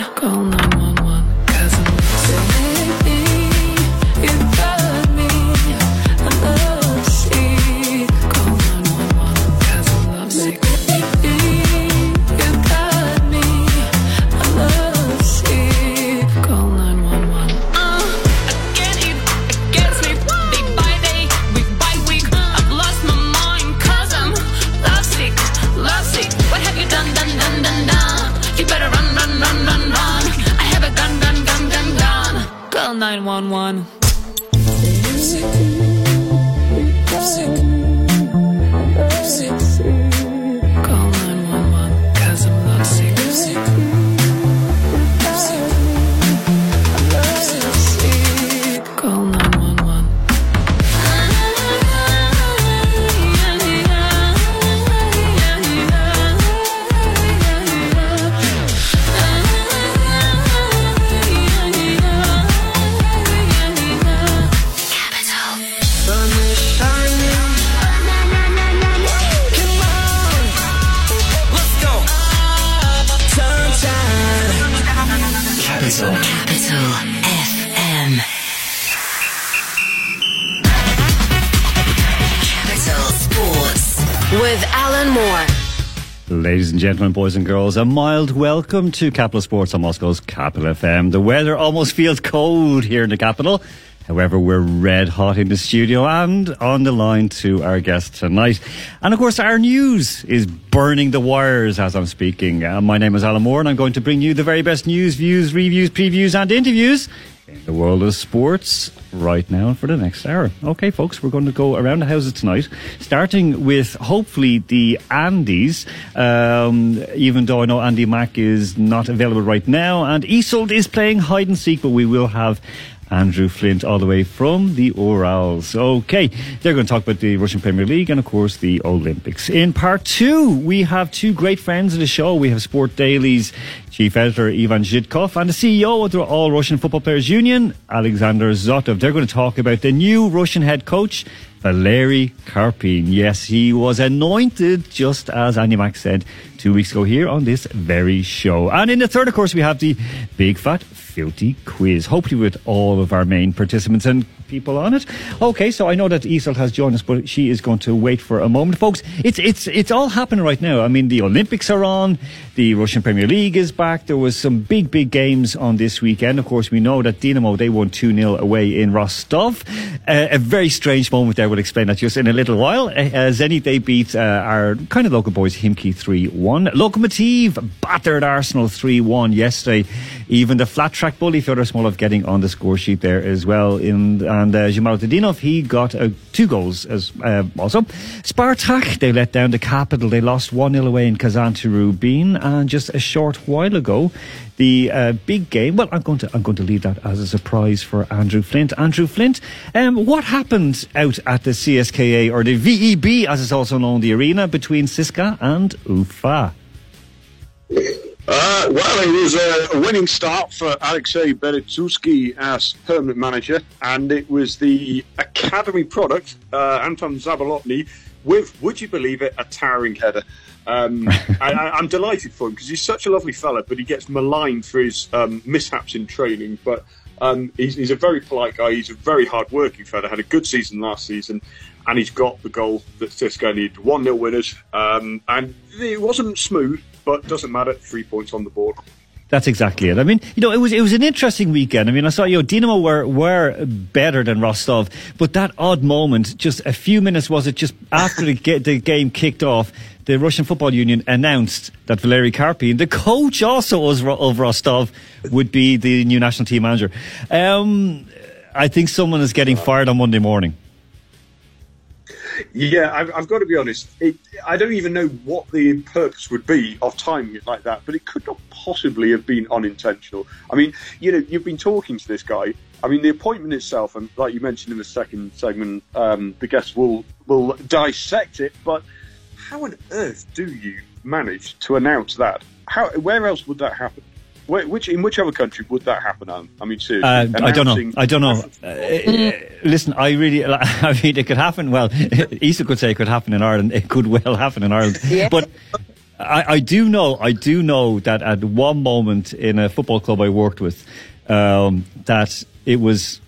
Call 911, cause I'm. You Call 911. Ladies and gentlemen, boys and girls, a mild welcome to Capital Sports on Moscow's Capital FM. The weather almost feels cold here in the capital. However, we're red hot in the studio and on the line to our guest tonight. And of course, our news is burning the wires as I'm speaking. Uh, my name is Alan Moore and I'm going to bring you the very best news, views, reviews, previews and interviews in the world of sports right now and for the next hour. Okay, folks, we're going to go around the houses tonight, starting with hopefully the Andes, um, even though I know Andy Mack is not available right now, and Isold is playing hide and seek, but we will have Andrew Flint all the way from the Urals. Okay, they're going to talk about the Russian Premier League and, of course, the Olympics. In part two, we have two great friends of the show. We have Sport Daily's chief editor, Ivan Zhidkov, and the CEO of the All Russian Football Players Union, Alexander Zotov. They're going to talk about the new Russian head coach, Valery Karpin. Yes, he was anointed, just as Andy Mack said two weeks ago here on this very show. And in the third, of course, we have the big fat filthy quiz, hopefully with all of our main participants and people on it. Okay, so I know that Isel has joined us, but she is going to wait for a moment. Folks, it's, it's, it's all happening right now. I mean, the Olympics are on, the Russian Premier League is back. There was some big, big games on this weekend. Of course, we know that Dinamo, they won 2-0 away in Rostov. Uh, a very strange moment there. We'll explain that just in a little while. Uh, Zenit, they beat uh, our kind of local boys, Khimki 3-1. Lokomotiv battered Arsenal 3-1 yesterday. Even the flat track bully, Fyodor Smolov, getting on the score sheet there as well. In, and uh, Zhemaletdinov, he got uh, two goals as uh, also. Spartak, they let down the capital. They lost 1-0 away in Kazan to Rubin. And just a short while ago, the uh, big game. Well, I'm going to I'm going to leave that as a surprise for Andrew Flint. Andrew Flint, um, what happened out at the CSKA or the VEB, as it's also known, the arena between CSKA and Ufa? Uh, well, it was a, winning start for Alexei Berezutski as permanent manager, and it was the academy product, uh, Anton Zabolotny, with, would you believe it, a towering header. Um, I, I'm delighted for him because he's such a lovely fella, but he gets maligned for his um, mishaps in training. But um, he's, he's a very polite guy. He's a very hard-working fella. Had a good season last season, and he's got the goal that CSKA needed. One 0 winners, um, and it wasn't smooth, but doesn't matter. Three points on the board. That's exactly it. I mean, you know, it was it was an interesting weekend. I mean, I saw you know, Dinamo were were better than Rostov, but that odd moment, just a few minutes was it just after the, the game kicked off, the Russian Football Union announced that Valery Karpin, the coach also of Rostov, would be the new national team manager. Um, I think someone is getting fired on Monday morning. Yeah, I've, I've got to be honest. It, I don't even know what the purpose would be of timing it like that, but it could not possibly have been unintentional. I mean, you know, you've been talking to this guy. I mean, the appointment itself, and like you mentioned in the second segment, um, the guests will will dissect it. But how on earth do you manage to announce that? How? Where else would that happen? Where, which in which other country would that happen? Alan? I mean, seriously. Uh, I don't know. I don't know. Uh, uh, listen, I really, I mean, it could happen. Well, Isa could say it could happen in Ireland. It could well happen in Ireland. But I, I do know, I do know that at one moment in a football club I worked with, um, that it was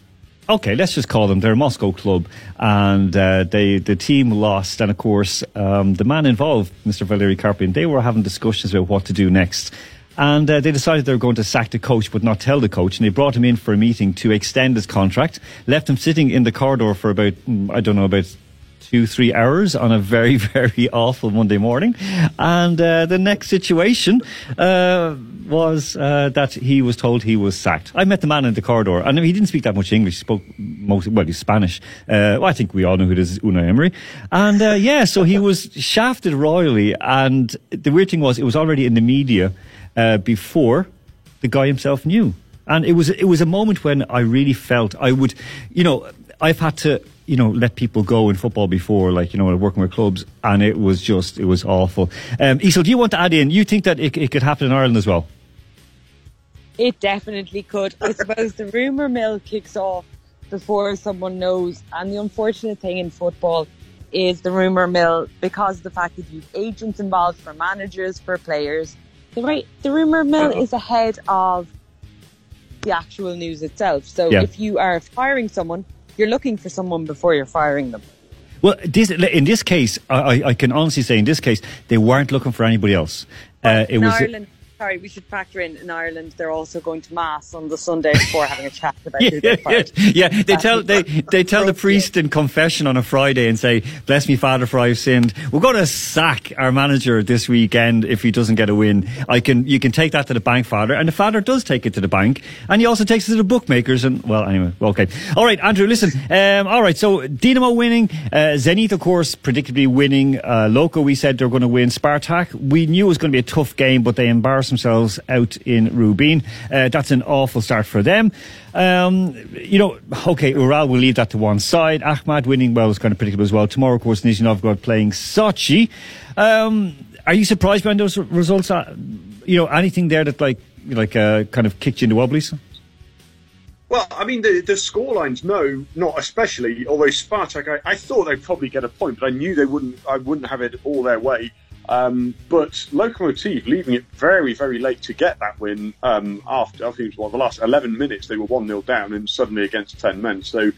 okay. Let's just call them. They're a Moscow club, and uh, they the team lost. And of course, um, the man involved, Mr. Valery Karpin, they were having discussions about what to do next. And uh, they decided they were going to sack the coach, but not tell the coach. And they brought him in for a meeting to extend his contract. Left him sitting in the corridor for about, mm, I don't know, about two, three hours on a very, very awful Monday morning. And uh, the next situation uh, was uh, that he was told he was sacked. I met the man in the corridor, and he didn't speak that much English. He spoke most, well, he's Spanish. Uh, well, I think we all know who this is, Unai Emery. And uh, yeah, so he was shafted royally. And the weird thing was, it was already in the media uh, before the guy himself knew. And it was it was a moment when I really felt I would, you know, I've had to, you know, let people go in football before, like you know, working with clubs, and it was just it was awful. Um, Isel, do you want to add in? You think that it, it could happen in Ireland as well? It definitely could. I suppose the rumour mill kicks off before someone knows. And the unfortunate thing in football is the rumour mill because of the fact that you've agents involved for managers, for players. The right the rumour mill is ahead of the actual news itself. So Yeah. if you are firing someone, you're looking for someone before you're firing them. Well, this, in this case, I, I- I can honestly say, in this case, they weren't looking for anybody else. Uh, it in was Ireland, sorry, we should factor in in Ireland they're also going to mass on the Sunday before having a chat about who yeah, they're yeah, yeah. They tell they they tell the priest in confession on a Friday and say, "Bless me, Father, for I've sinned." We're going to sack our manager this weekend if he doesn't get a win. I can you can take that to the bank, Father, and the Father does take it to the bank, and he also takes it to the bookmakers. And well, anyway, okay, all right, Andrew, listen. Um, all right, so Dinamo winning, uh, Zenit, of course, predictably winning. Uh, Loco, we said they're going to win. Spartak, we knew it was going to be a tough game, but they embarrassed themselves out in Rubin. Uh, that's an awful start for them. Um, you know, okay, Ural, we'll leave that to one side. Akhmat winning, well, was kind of predictable as well. Tomorrow, of course, Nizhny Novgorod playing Sochi. Um, are you surprised by those results? Uh, you know, anything there that, like, like uh, kind of kicked you into wobblies? Well, I mean, the, the scorelines, no, not especially. Although Spartak, I, I thought they'd probably get a point, but I knew they wouldn't. I wouldn't have it all their way. Um, but Lokomotiv leaving it very, very late to get that win. Um, after I think it was what the last 11 minutes, they were one 0 down, and suddenly against 10 men. So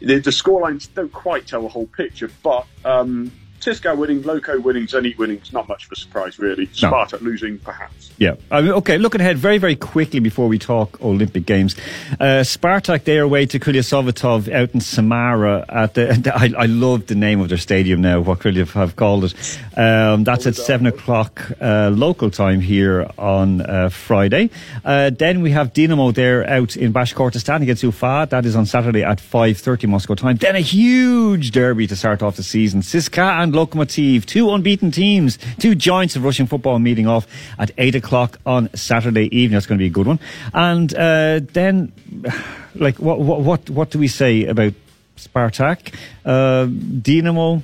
the, the scorelines don't quite tell the whole picture. But um, CSKA winning, Loco winning, Zenit winning is not much of a surprise, really. No. Spartak losing, perhaps. Yeah. I mean, okay, looking ahead very, very quickly before we talk Olympic Games. Uh, Spartak, they are away to Krylya Sovetov out in Samara. At the, I, I love the name of their stadium now, what Krylya have called it. Um, that's at 7 o'clock uh, local time here on uh, Friday. Uh, then we have Dinamo there out in Bashkortostan against Ufa. That is on Saturday at 5.30 Moscow time. Then a huge derby to start off the season. CSKA and Lokomotiv, two unbeaten teams, two giants of Russian football meeting off at 8 o'clock on Saturday evening. That's going to be a good one. And uh, then, like, what, what, what, what do we say about Spartak, uh, Dinamo,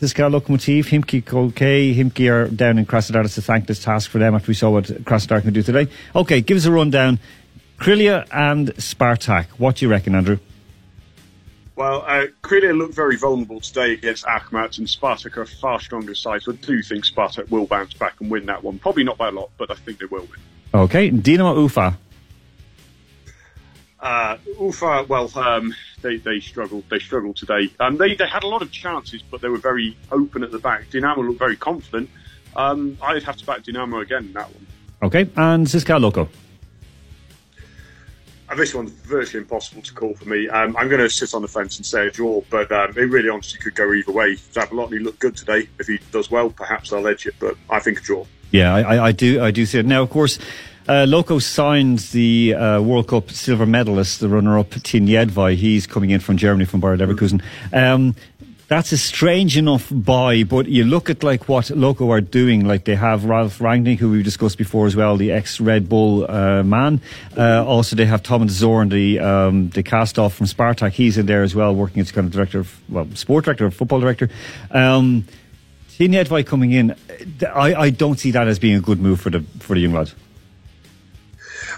CSKA Lokomotiv, Khimki Kolke, Khimki are down in Krasnodar. It's a thankless task for them after we saw what Krasnodar can do today. Okay, give us a rundown. Krylia and Spartak. What do you reckon, Andrew? Well, uh, Krylia looked very vulnerable today against Akhmat, and Spartak are a far stronger side. So I do think Spartak will bounce back and win that one. Probably not by a lot, but I think they will win. Okay, Dinamo Ufa. Uh, Ufa, well, um, they, they struggled. They struggled today. Um, they, they had a lot of chances, but they were very open at the back. Dinamo looked very confident. Um, I'd have to back Dinamo again in that one. Okay, and CSKA Loco. Uh, this one's virtually impossible to call for me. Um, I'm going to sit on the fence and say a draw, but um, it really honestly could go either way. Zabolotny looked good today. If he does well, perhaps I'll edge it, but I think a draw. Yeah, I, I, do. I do see it now. Of course, uh, Loco signed the uh, World Cup silver medalist, the runner-up Tin Jedvaj. He's coming in from Germany from Bayer Leverkusen. Um, that's a strange enough buy, but you look at like what Loco are doing. Like they have Ralf Rangnick, who we've discussed before as well, the ex-Red Bull uh, man. Uh, also, they have Thomas Zorn, the um, the cast off from Spartak. He's in there as well, working as kind of director, of, well, sport director, football director. Um, Tin Jedvaj coming in, I, I don't see that as being a good move for the for the young lads.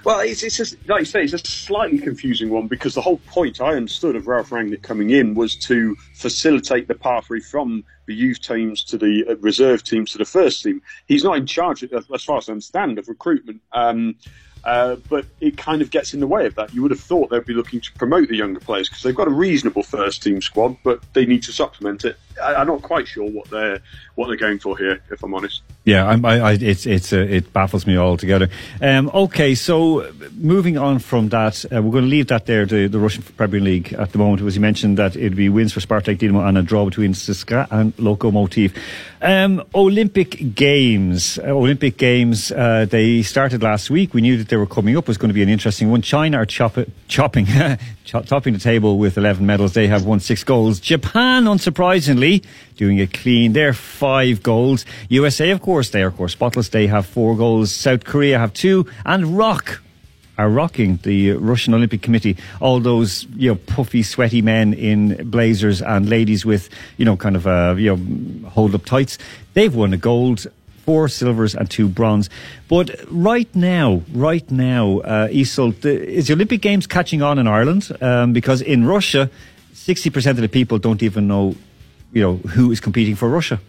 Well, it's, it's just, like you say, it's a slightly confusing one because the whole point I understood of Ralf Rangnick coming in was to facilitate the pathway from the youth teams to the uh, reserve teams to the first team. He's not in charge, as far as I understand, of recruitment. Um, uh, but it kind of gets in the way of that. You would have thought they'd be looking to promote the younger players because they've got a reasonable first team squad, but they need to supplement it. I, I'm not quite sure what they're what they're going for here, if I'm honest. Yeah, I, I, it's it's uh, it baffles me altogether. Um, okay, so moving on from that, uh, we're going to leave that there. The, the Russian Premier League at the moment, as you mentioned, that it'd be wins for Spartak Dinamo and a draw between CSKA and Lokomotiv. Um, Olympic Games, uh, Olympic Games. Uh, they started last week. We knew that they were coming up. It was going to be an interesting one. China are chop- chopping, chop- topping the table with 11 medals. They have won six goals. Japan, unsurprisingly, doing it clean. They're five goals. USA, of course, they are of course spotless. They have four goals. South Korea have two, and Rock are rocking the Russian Olympic Committee. All those you know puffy, sweaty men in blazers and ladies with you know kind of uh, you know hold up tights. They've won a gold. Four silvers and two bronze. But right now, right now, uh, is the Olympic Games catching on in Ireland? Um, because in Russia, 60% of the people don't even know, you know, who is competing for Russia.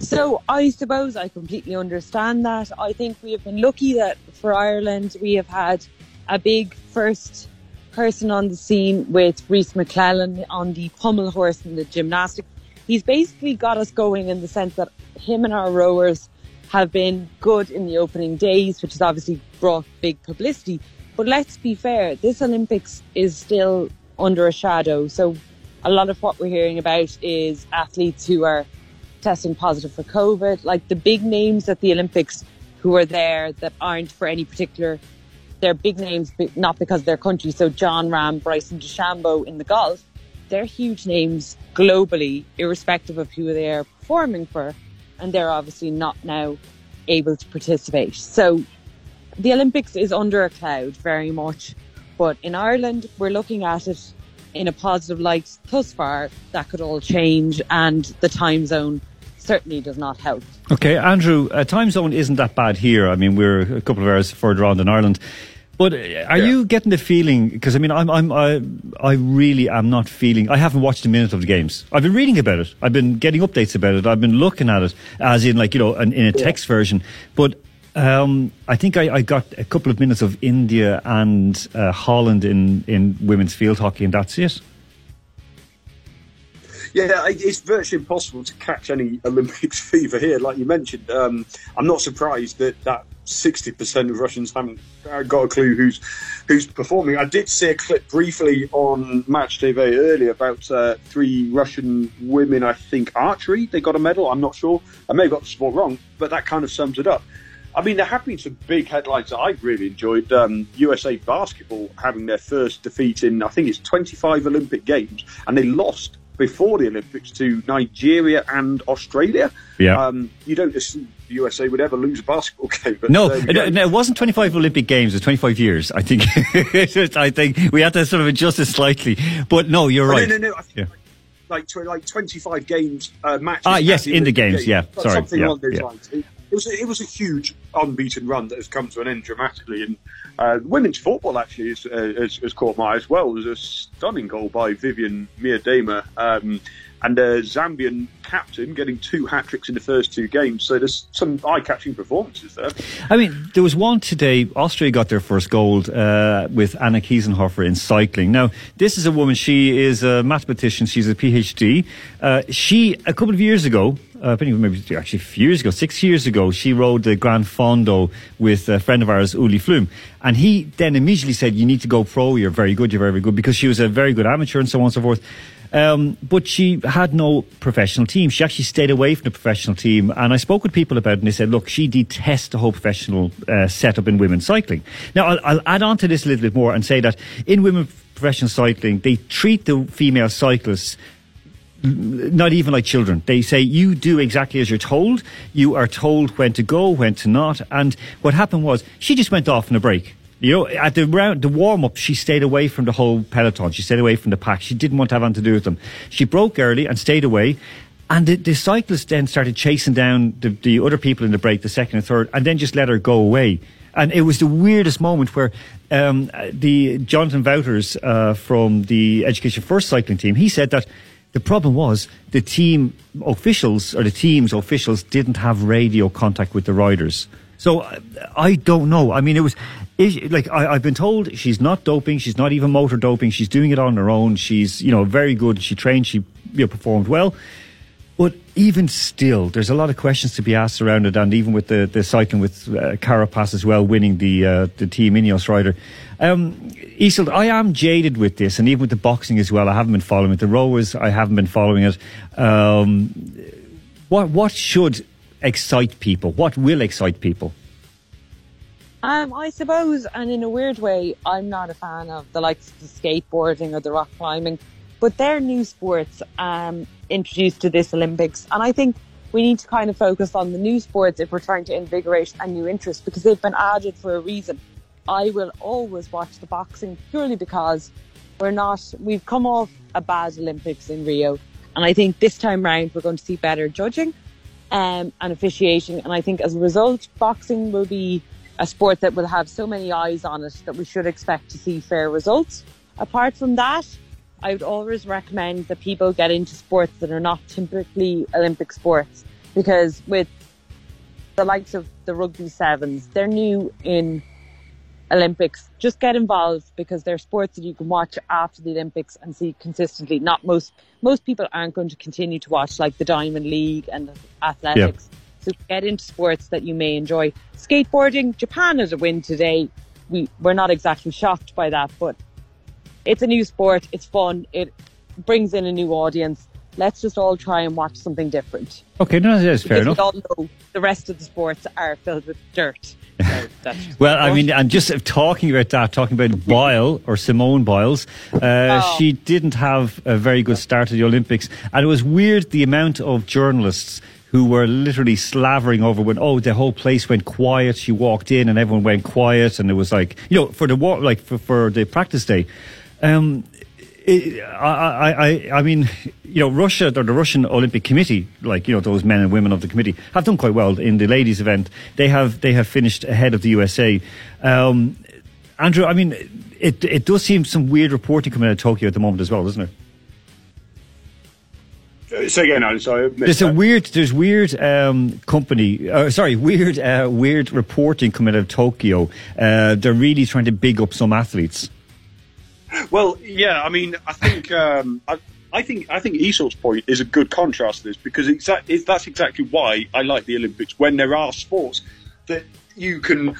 So I suppose I completely understand that. I think we have been lucky that for Ireland we have had a big first person on the scene with Rhys McClenaghan on the pommel horse in the gymnastics. He's basically got us going in the sense that him and our rowers have been good in the opening days, which has obviously brought big publicity. But let's be fair, this Olympics is still under a shadow. So a lot of what we're hearing about is athletes who are testing positive for COVID, like the big names at the Olympics who are there that aren't for any particular, they're big names, but not because of their country. So Jon Rahm, Bryson DeChambeau in the golf, they're huge names globally, irrespective of who they are performing for. And they're obviously not now able to participate. So the Olympics is under a cloud very much. But in Ireland, we're looking at it in a positive light thus far. That could all change, and the time zone certainly does not help. Okay, Andrew, uh, time zone isn't that bad here. I mean, we're a couple of hours further on than Ireland. But uh, are Yeah. you getting the feeling? Because I mean, I'm, I'm, I, I really am not feeling. I haven't watched a minute of the games. I've been reading about it. I've been getting updates about it. I've been looking at it, as in like you know, an, in a text version. But um, I think I, I got a couple of minutes of India and uh, Holland in in women's field hockey, and that's it. Yeah, it's virtually impossible to catch any Olympics fever here, like you mentioned. Um, I'm not surprised that that 60% of Russians haven't uh, got a clue who's who's performing. I did see a clip briefly on Match TV earlier about uh, three Russian women, I think archery. They got a medal. I'm not sure. I may have got the sport wrong, but that kind of sums it up. I mean, there have been some big headlines that I've really enjoyed. Um, USA basketball having their first defeat in, I think it's 25 Olympic Games, and they lost before the Olympics to Nigeria and Australia. Yeah. Um, you don't the USA would ever lose a basketball game. But No, it, no, it wasn't 25 Olympic Games. It was 25 years. I think. I think we had to sort of adjust it slightly. But no, you're Oh, right. No, no, no. I think Yeah. like, like 25 games uh, matches. Ah, yes, in the games, yeah. Sorry, something yeah, along those yeah. lines. It, was a, it was a huge unbeaten run that has come to an end dramatically, and uh, women's football actually has, uh, has, has caught my eye as well. There's a stunning goal by Vivianne Miedema. Um, and a Zambian captain getting two hat tricks in the first two games. So there's some eye-catching performances there. I mean, there was one today. Austria got their first gold uh, with Anna Kiesenhofer in cycling. Now, this is a woman. She is a mathematician. She's a PhD. Uh, she a couple of years ago. Uh, I think maybe actually a few years ago, six years ago, she rode the Gran Fondo with a friend of ours, Uli Flum. And he then immediately said, You need to go pro, you're very good, you're very good, because she was a very good amateur and so on and so forth. Um, but she had no professional team. She actually stayed away from the professional team. And I spoke with people about it and they said, look, she detests the whole professional uh, setup in women's cycling. Now, I'll, I'll add on to this a little bit more and say that in women's professional cycling, they treat the female cyclists not even like children. They say you do exactly as you're told. You are told when to go, when to not. And what happened was she just went off on a break. You know, at the round, the warm up, she stayed away from the whole peloton. She stayed away from the pack. She didn't want to have anything to do with them. She broke early and stayed away. And the, the cyclist then started chasing down the, the other people in the break, the second and third, and then just let her go away. And it was the weirdest moment where um, the Jonathan Vaughters uh, from the Education First cycling team, he said that the problem was the team officials or the team's officials didn't have radio contact with the riders. So uh, I don't know. I mean, it was like I, I've been told she's not doping. She's not even motor doping. She's doing it on her own. She's you know very good. She trained. She you know, performed well. But even still, there's a lot of questions to be asked around it, and even with the, the cycling with uh, Carapaz as well winning the uh, the Team Ineos rider. Um, I am jaded with this, and even with the boxing as well. I haven't been following it. The rowers, I haven't been following it. Um, what what should excite people? What will excite people? Um, I suppose, and in a weird way, I'm not a fan of the likes of the skateboarding or the rock climbing, but they're new sports um, introduced to this Olympics, and I think we need to kind of focus on the new sports if we're trying to invigorate a new interest because they've been added for a reason. I will always watch the boxing purely because we're not, we've come off a bad Olympics in Rio, and I think this time round we're going to see better judging um, and officiating, and I think as a result, boxing will be a sport that will have so many eyes on it that we should expect to see fair results. Apart from that, I would always recommend that people get into sports that are not typically Olympic sports because with the likes of the rugby sevens, they're new in Olympics. Just get involved because they're sports that you can watch after the Olympics and see consistently. Not most most people aren't going to continue to watch like the Diamond League and athletics. So get into sports that you may enjoy. Skateboarding, Japan had a win today. We we're not exactly shocked by that, but it's a new sport. It's fun. It brings in a new audience. Let's just all try and watch something different. Okay, no, that's fair enough. we all know the rest of the sports are filled with dirt. So Well, I mean, and just talking about that, talking about Boyle or Simone Biles, uh, Oh. she didn't have a very good start at the Olympics, and it was weird the amount of journalists who were literally slavering over when oh the whole place went quiet. She walked in and everyone went quiet, and it was like you know for the like for, for the practice day. Um, it, I, I, I, mean, you know, Russia or the Russian Olympic Committee, like you know, those men and women of the committee, have done quite well in the ladies' event. They have they have finished ahead of the USA. Um, Andrew, I mean, it it does seem some weird reporting coming out of Tokyo at the moment as well, doesn't it? Uh, Say again, Alan. Sorry, There's a weird, there's weird um, company, uh, sorry, weird, uh, weird reporting coming out of Tokyo. Uh, they're really trying to big up some athletes. Well, yeah, I mean, I think um, I, I think I think Esold's point is a good contrast to this because exa- that's exactly why I like the Olympics when there are sports that you can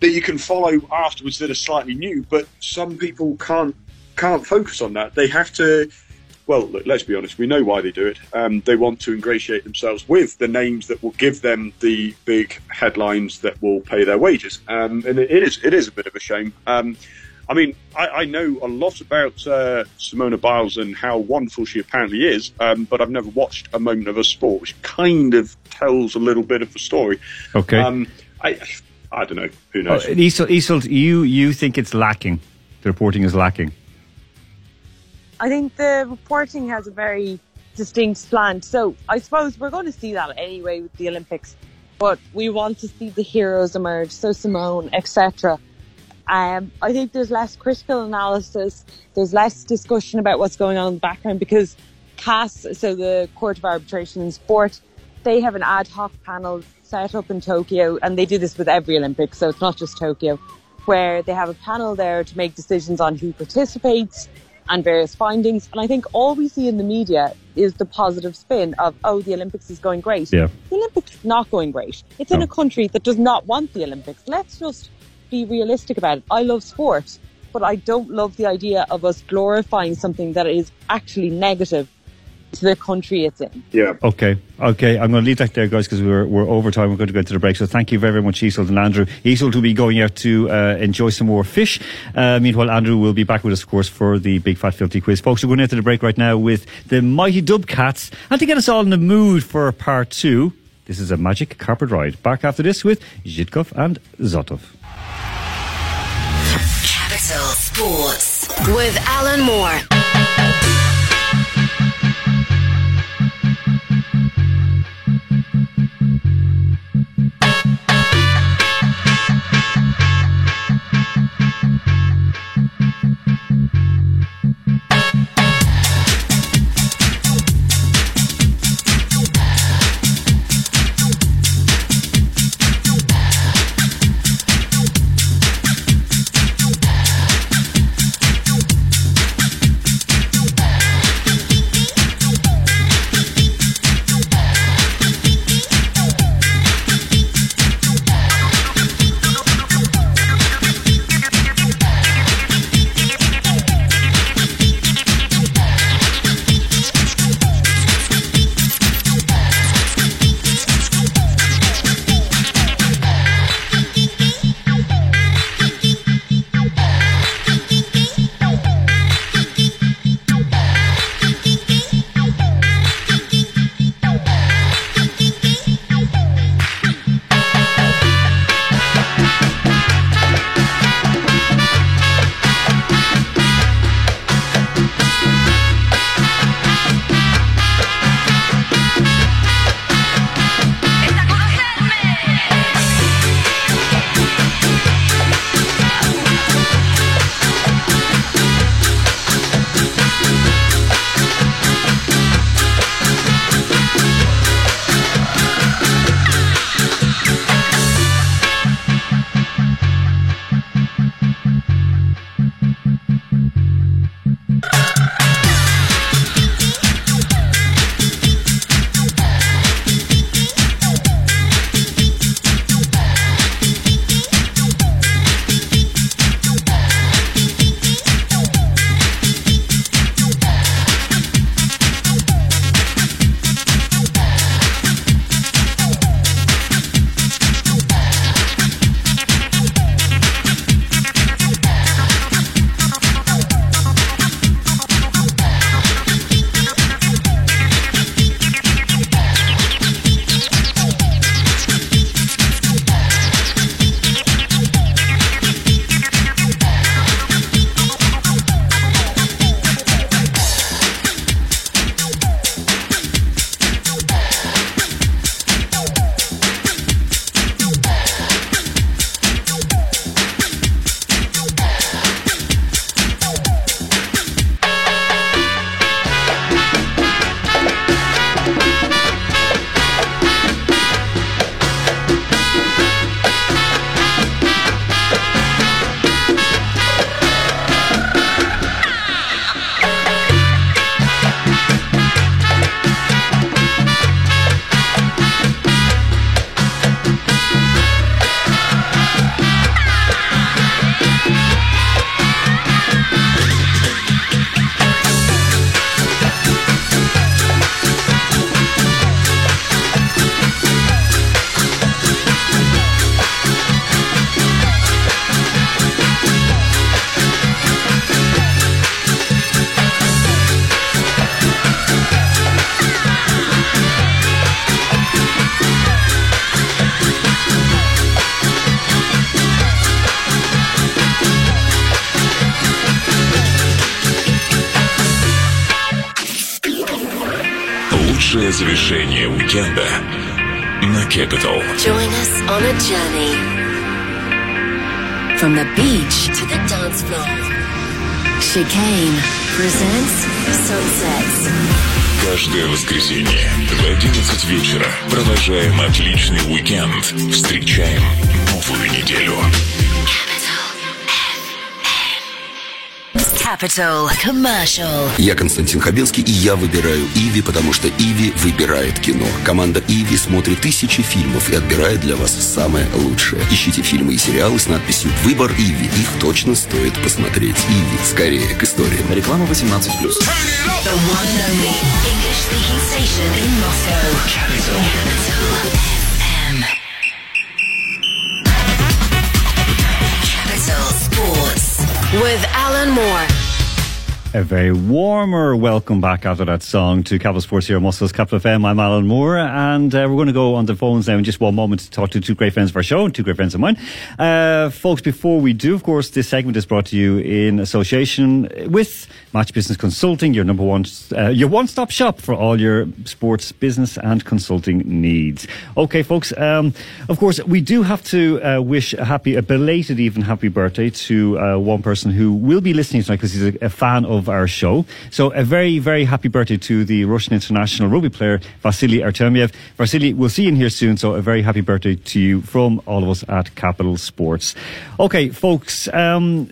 that you can follow afterwards that are slightly new, but some people can't can't focus on that. They have to. Well, let's be honest. We know why they do it. Um, they want to ingratiate themselves with the names that will give them the big headlines that will pay their wages, um, and it, it is it is a bit of a shame. Um, I mean, I, I know a lot about uh, Simona Biles and how wonderful she apparently is, um, but I've never watched a moment of her sport, which kind of tells a little bit of the story. Okay. Um, I, I don't know. Who Uh, knows? Isold, Isold, you, you think it's lacking. The reporting is lacking. I think the reporting has a very distinct slant. So I suppose we're going to see that anyway with the Olympics, but we want to see the heroes emerge. So Simone, etc. Um, I think there's less critical analysis. There's less discussion about what's going on in the background because CAS, so the Court of Arbitration in Sport, they have an ad hoc panel set up in Tokyo, and they do this with every Olympics, so it's not just Tokyo, where they have a panel there to make decisions on who participates and various findings. And I think all we see in the media is the positive spin of, oh, the Olympics is going great. Yeah. The Olympics is not going great. It's in a country that does not want the Olympics. Let's just be realistic about it. I love sport, but I don't love the idea of us glorifying something that is actually negative to the country it's in. yeah. Okay, okay. I'm going to leave that there, guys, because we're, we're over time. We're going to go to the break. So thank you very, very much, Isold and Andrew. Isold will be going out to uh, enjoy some more fish. Uh, meanwhile, Andrew will be back with us, of course, for the Big Fat Filthy Quiz. Folks, we're going into the break right now with the Mighty Dub Katz. And to get us all in the mood for part two, this is a magic carpet ride. Back after this with Zhidkov and Zotov. Capital Sports with Alan Moore. Уикенда на Capital. Join us on a journey from the beach to the dance floor. Chicane presents Sunsets. Каждое воскресенье в 11 вечера провожаем отличный уикенд. Встречаем новую неделю. Capital Commercial. Я Константин Хабенский, и я выбираю Иви, потому что Иви выбирает кино. Команда Иви смотрит тысячи фильмов и отбирает для вас самое лучшее. Ищите фильмы и сериалы с надписью «Выбор Иви». Их точно стоит посмотреть. Иви. Скорее к историям. Реклама 18+. The one with Alan Moore. A very warmer welcome back after that song to Capital Sports here at Moscow's Capital FM. I'm Alan Moore, and uh, we're going to go on the phones now in just one moment to talk to two great friends of our show and two great friends of mine. Uh, folks, before we do, of course, this segment is brought to you in association with Match Business Consulting, your number one, uh, your one-stop shop for all your sports business and consulting needs. Okay, folks. Um, of course, we do have to uh, wish a happy, a belated even happy birthday to uh, one person who will be listening tonight because he's a, a fan of our show. So a very, very happy birthday to the Russian international rugby player Vasily Artemyev. Vasily, we'll see you in here soon. So a very happy birthday to you from all of us at Capital Sports. Okay, folks. Um,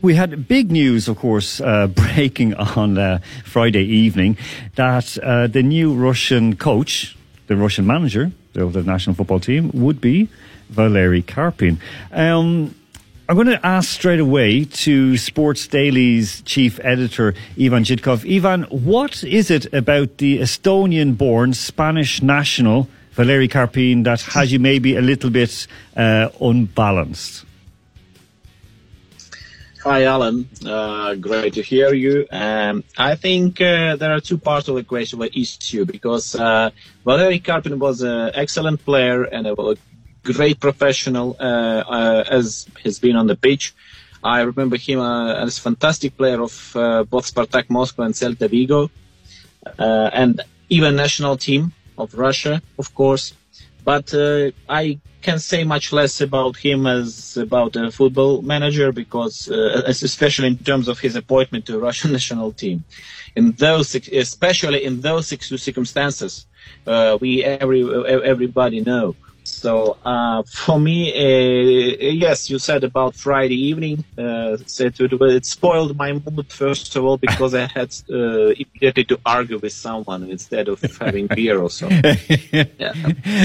we had big news, of course, uh, breaking on uh, Friday evening that uh, the new Russian coach, the Russian manager of the national football team, would be Valery Karpin. Um, I'm going to ask straight away to Sports Daily's chief editor, Ivan Zhidkov. Ivan, what is it about the Estonian born Spanish national, Valery Karpin, that has you maybe a little bit uh, unbalanced? Hi, Alan. Uh, great to hear you. Um, I think uh, there are two parts of the question or issue because uh, Valery Karpin was an excellent player and a great professional uh, uh, as he's been on the pitch. I remember him uh, as a fantastic player of both Spartak Moscow and Celta Vigo, and even national team of Russia, of course. But I can say much less about him as about a football manager because, uh, especially in terms of his appointment to Russian national team, in those, especially in those circumstances, uh, we every everybody know. So uh, for me, uh, yes, you said about Friday evening. Uh, said it, it spoiled my mood first of all because I had uh, immediately to argue with someone instead of having beer or something. so. Yeah.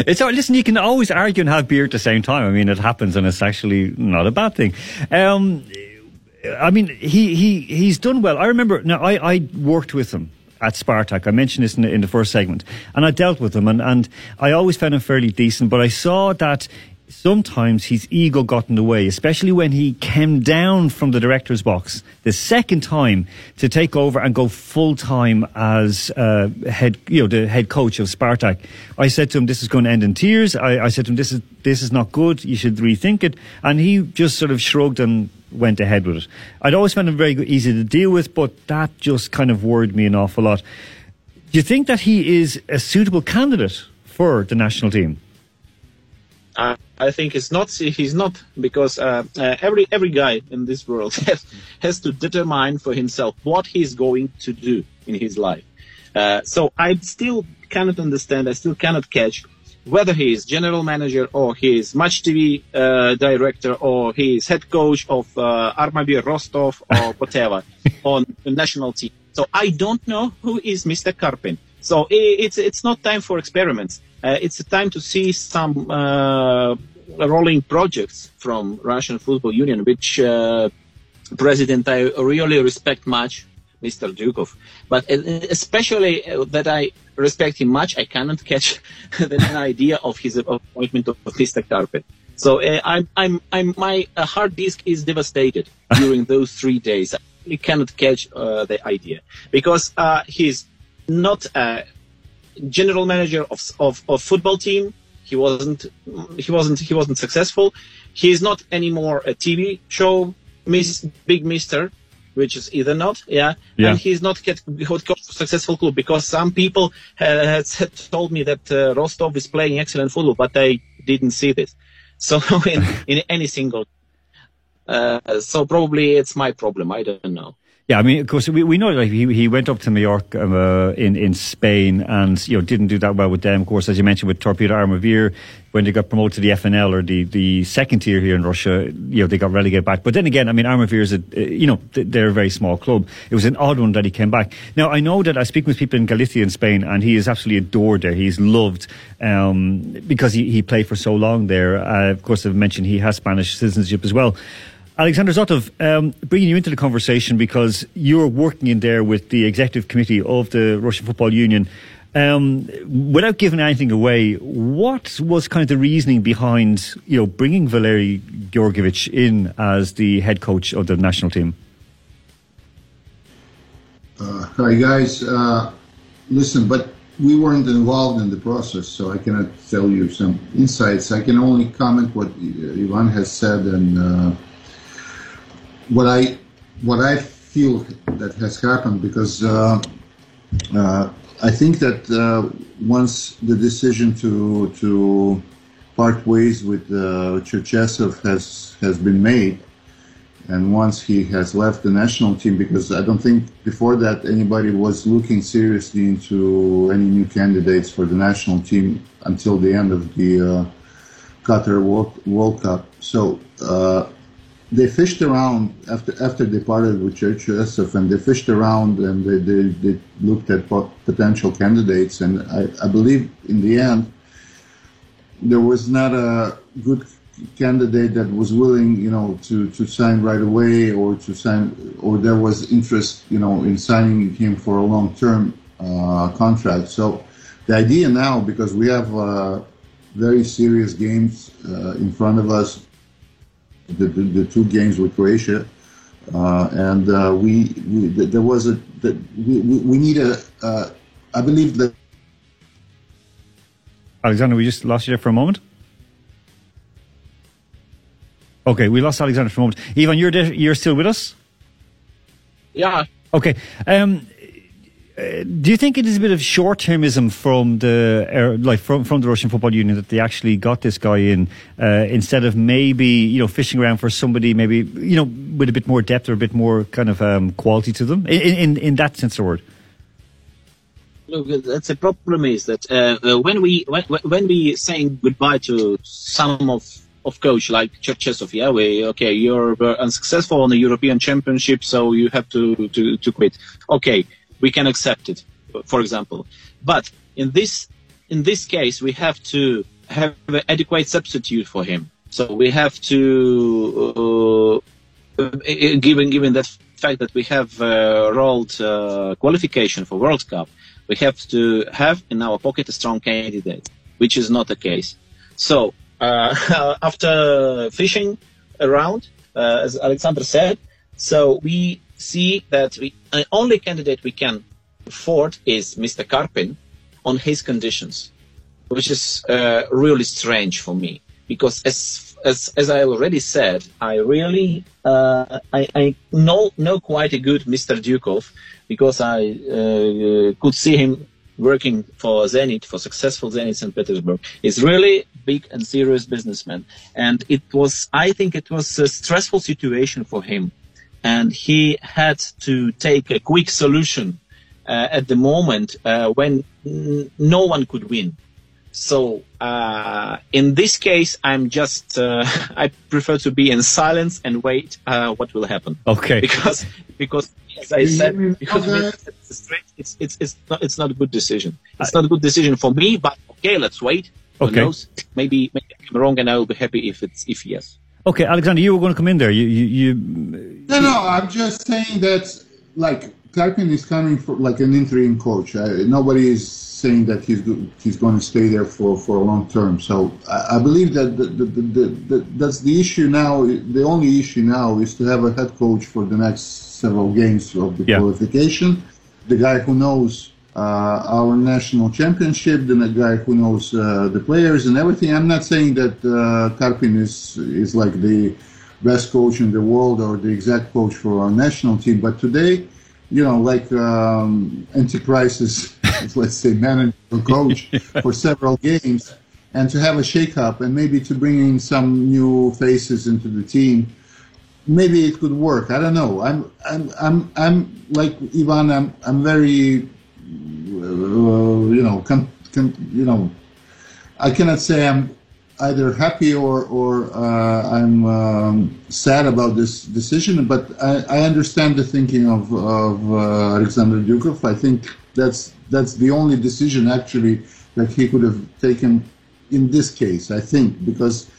It's all, listen, you can always argue and have beer at the same time. I mean, it happens, and it's actually not a bad thing. Um, I mean, he he he's done well. I remember. Now, I I worked with him at Spartak. I mentioned this in the, in the first segment, and I dealt with him, and and I always found him fairly decent. But I saw that sometimes his ego got in the way, especially when he came down from the director's box the second time to take over and go full time as uh, head, you know, the head coach of Spartak. I said to him, "This is going to end in tears." I, I said to him, "This is this is not good. You should rethink it." And he just sort of shrugged and went ahead with it. I'd always found him very easy to deal with, but that just kind of worried me an awful lot. Do you think that he is a suitable candidate for the national team? I, I think it's not. He's not because uh, uh, every every guy in this world has, has to determine for himself what he's going to do in his life. Uh, so I still cannot understand. I still cannot catch whether he is general manager or he is Match TV uh, director or he is head coach of uh, Armavir Rostov or whatever on the national team. So I don't know who is Mr. Karpin. So it's it's not time for experiments. Uh, it's a time to see some uh, rolling projects from Russian Football Union, which uh, president I really respect much, Mr. Dyukov. But uh, especially uh, that I respect him much, I cannot catch the idea of his appointment of Mr. Karpin. So uh, I'm, I'm, I'm, my uh, hard disk is devastated during those three days. I really cannot catch uh, the idea because uh, he's not a general manager of, of, of football team. He wasn't, he wasn't, he wasn't successful. He is not anymore a TV show, Miss Big Mister. Which is either not, yeah, Yeah. and he's not get coach successful club because some people uh, had told me that uh, Rostov is playing excellent football, but they didn't see this. So in in any single, uh, so probably it's my problem. I don't know. Yeah, I mean, of course, we, we know like he he went up to Mallorca uh, in in Spain and you know didn't do that well with them. Of course, as you mentioned with Torpedo Armavir, when they got promoted to the FNL or the the second tier here in Russia, you know they got relegated back. But then again, I mean, Armavir is a uh, you know they're a very small club. It was an odd one that he came back. Now I know that I speak with people in Galicia in Spain, and he is absolutely adored there. He's loved um, because he he played for so long there. Uh, of course, I've mentioned he has Spanish citizenship as well. Alexander Zotov, um, bringing you into the conversation because you're working in there with the executive committee of the Russian Football Union. Um, without giving anything away, what was kind of the reasoning behind you know bringing Valery Georgievich in as the head coach of the national team? Uh, hi guys, uh, listen, but we weren't involved in the process, so I cannot tell you some insights. I can only comment what Ivan has said and uh, what I what I feel that has happened because uh, uh, I think that uh, once the decision to to part ways with uh, Cherchesov has has been made, and once he has left the national team, because I don't think before that anybody was looking seriously into any new candidates for the national team until the end of the uh, Qatar World, World Cup. So uh, they fished around after after they parted with Cherchesov, and they fished around and they, they, they looked at pot- potential candidates, and I, I believe in the end there was not a good candidate that was willing, you know, to, to sign right away or to sign, or there was interest, you know, in signing him for a long-term uh, contract. So the idea now, because we have uh, very serious games uh, in front of us, the, the, the two games with Croatia, uh, and uh, we, we there was a that we, we, we need a uh, I believe that Alexander, we just lost you there for a moment. Okay, we lost Alexander for a moment. Ivan, you're there, you're still with us. Yeah, Okay. Um, do you think it is a bit of short-termism from the uh, like from from the Russian Football Union that they actually got this guy in uh, instead of maybe you know fishing around for somebody maybe you know with a bit more depth or a bit more kind of um, quality to them in, in in that sense of the word? Look, that's the problem is that uh, uh, when we when, when we saying goodbye to some of of coach like Cherchesov, yeah, we okay, you're unsuccessful on the European Championship, so you have to to to quit. Okay, we can accept it, for example, but in this in this case, we have to have an adequate substitute for him. So we have to, uh, uh, given given that fact that we have uh, rolled uh, qualification for World Cup, we have to have in our pocket a strong candidate, which is not the case. So uh, after fishing around, uh, as Alexander said, so we see that the only candidate we can afford is Mr. Karpin on his conditions, which is uh, really strange for me because as as as I already said, I really uh, I, I know know quite a good Mr. Dyukov because I uh, could see him working for Zenit for successful Zenit St. Petersburg. He's really big and serious businessman, and it was I think it was a stressful situation for him, and he had to take a quick solution uh, at the moment uh, when n- no one could win. So uh, in this case, I'm just uh, I prefer to be in silence and wait uh, what will happen. Okay. Because because as I said, because now, it's it's it's it's not it's not a good decision. It's not a good decision for me. But okay, let's wait. Who Okay. knows? Maybe maybe I'm wrong, and I will be happy if it's if yes. Okay, Alexander, you were going to come in there. You you, you No, no, I'm just saying that, like, Karpin is coming for like an interim coach. Uh, nobody is saying that he's go- he's going to stay there for, for a long term. So I, I believe that the, the, the, the, the, that's the issue now. The only issue now is to have a head coach for the next several games of the Yeah. qualification. The guy who knows uh, our national championship, then a guy who knows uh, the players and everything. I'm not saying that uh, Karpin is is like the best coach in the world or the exact coach for our national team. But today, you know, like um, anti-crisis, let's say, manager or coach for several games, and to have a shake-up and maybe to bring in some new faces into the team, maybe it could work. I don't know. I'm, I'm, I'm, I'm like Ivan. I'm, I'm very, you know, con, con, you know, I cannot say I'm either happy or or uh, I'm um, sad about this decision. But I, I understand the thinking of of uh, Alexander Dyukov. I think that's that's the only decision actually that he could have taken in this case. I think because.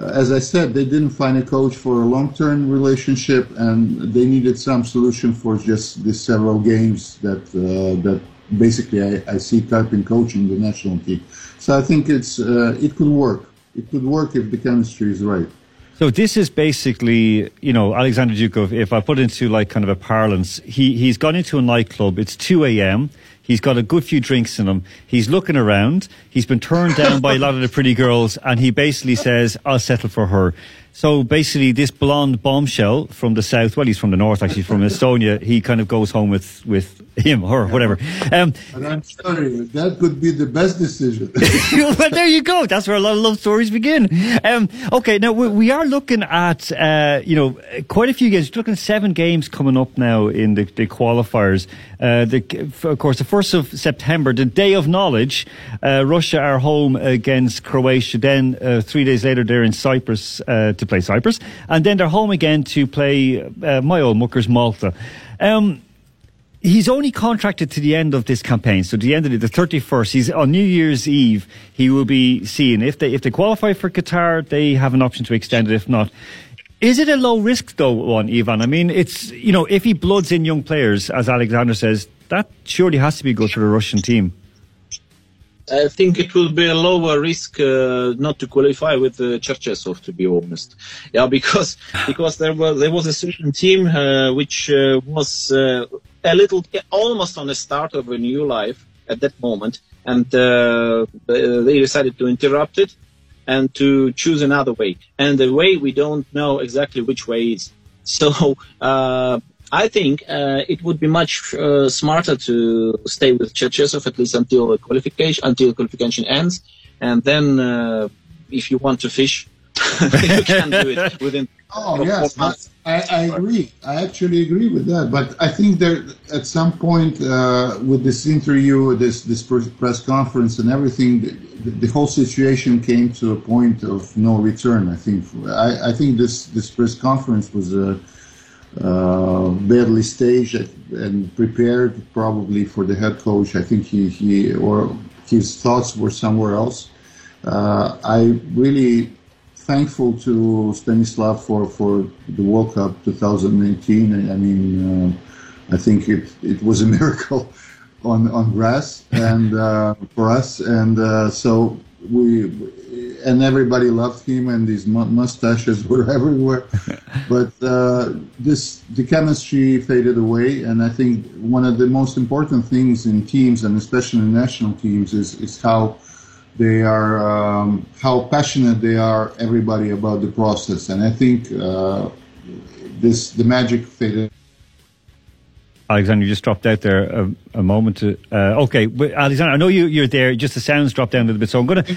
As I said, they didn't find a coach for a long-term relationship, and they needed some solution for just these several games that uh, that basically I, I see Karpin coaching the national team. So I think it's uh, it could work. It could work if the chemistry is right. So this is basically, you know, Alexander Zhukov. If I put into like kind of a parlance, he he's gone into a nightclub. It's two a.m. He's got a good few drinks in him. He's looking around. He's been turned down by a lot of the pretty girls, and he basically says, "I'll settle for her." So basically, this blonde bombshell from the south, well, he's from the north, actually, from Estonia. He kind of goes home with with him, her, whatever. Um, But I'm sorry, that could be the best decision. well, there you go. That's where a lot of love stories begin. Um, okay, now we, we are looking at uh, you know quite a few games. We're looking at seven games coming up now in the, the qualifiers. Uh, the, of course, the first of September, the day of knowledge. Uh, Russia are home against Croatia. Then uh, three days later, they're in Cyprus uh, to play Cyprus, and then they're home again to play uh, my old muckers Malta. Um, He's only contracted to the end of this campaign, so the end of the, the 31st. He's on New Year's Eve. He will be seen. If they if they qualify for Qatar, they have an option to extend it. If not, is it a low risk though one, Ivan? I mean, it's you know if he bloods in young players, as Alexander says, that surely has to be good for the Russian team. I think it will be a lower risk uh, not to qualify with uh, Cherchesov, to be honest. Yeah, because because there was there was a certain team uh, which uh, was uh, a little almost on the start of a new life at that moment, and uh, they decided to interrupt it and to choose another way. And the way we don't know exactly which way is. So uh, I think uh, it would be much uh, smarter to stay with Cherchesov at least until the qualification until qualification ends, and then uh, if you want to fish, you can do it within. Oh yes, I. I, agree. I actually agree with that. But I think there, at some point, uh, with this interview, this this press conference, and everything, the, the whole situation came to a point of no return. I think. I, I think this this press conference was uh, uh, badly staged and prepared, probably for the head coach. I think he he or his thoughts were somewhere else. Uh, I really thankful to Stanislav for, for the World Cup 2018. I mean, uh, I think it, it was a miracle on, on grass and uh, for us. And uh, so we, and everybody loved him, and his mustaches were everywhere. but uh, this, the chemistry faded away, and I think one of the most important things in teams, and especially in national teams, is, is how they are um, how passionate they are everybody about the process and i think uh, this the magic faded Alexander, you just dropped out there a, a moment. To, uh, okay, Alexander, I know you, you're there. Just the sounds dropped down a little bit, so I'm going to.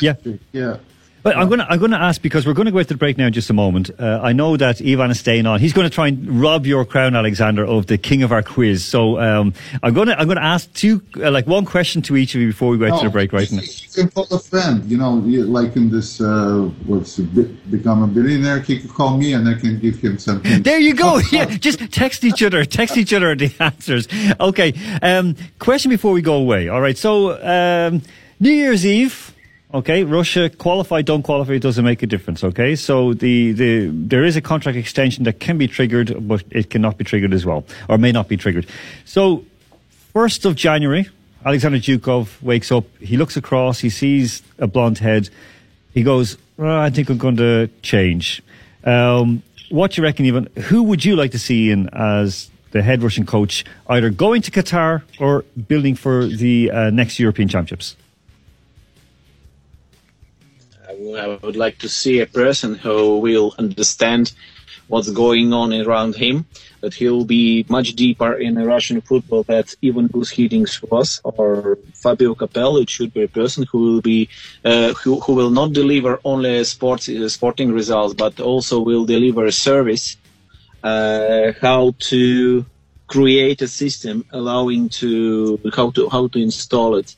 Yeah. yeah But I'm going to I'm going to ask because we're going to go out to the break now in just a moment. Uh, I know that Ivan is staying on. He's going to try and rob your crown, Alexander, of the king of our quiz. So um, I'm going to I'm going to ask two uh, like one question to each of you before we go out to the break right now. you can call a friend you know like in this uh, what's it, become a billionaire he can call me and i can give him something There you go. Yeah, just text each other. Text each other the answers. Okay. Um, question before we go away. All right. So um, New Year's Eve. Okay, Russia qualify, don't qualify, doesn't make a difference. Okay, so the, the there is a contract extension that can be triggered, but it cannot be triggered as well, or may not be triggered. So, first of January, Alexander Zhukov wakes up. He looks across. He sees a blonde head. He goes, "Oh, "I think I'm going to change." Um, what do you reckon, Ivan? Who would you like to see in as the head Russian coach, either going to Qatar or building for the uh, next European Championships? I would like to see a person who will understand what's going on around him, that he'll be much deeper in Russian football than even Gus Hiddink was, or Fabio Capello. It should be a person who will be, uh, who, who will not deliver only sports, sporting results, but also will deliver a service, uh, how to create a system allowing to, how to, how to install it,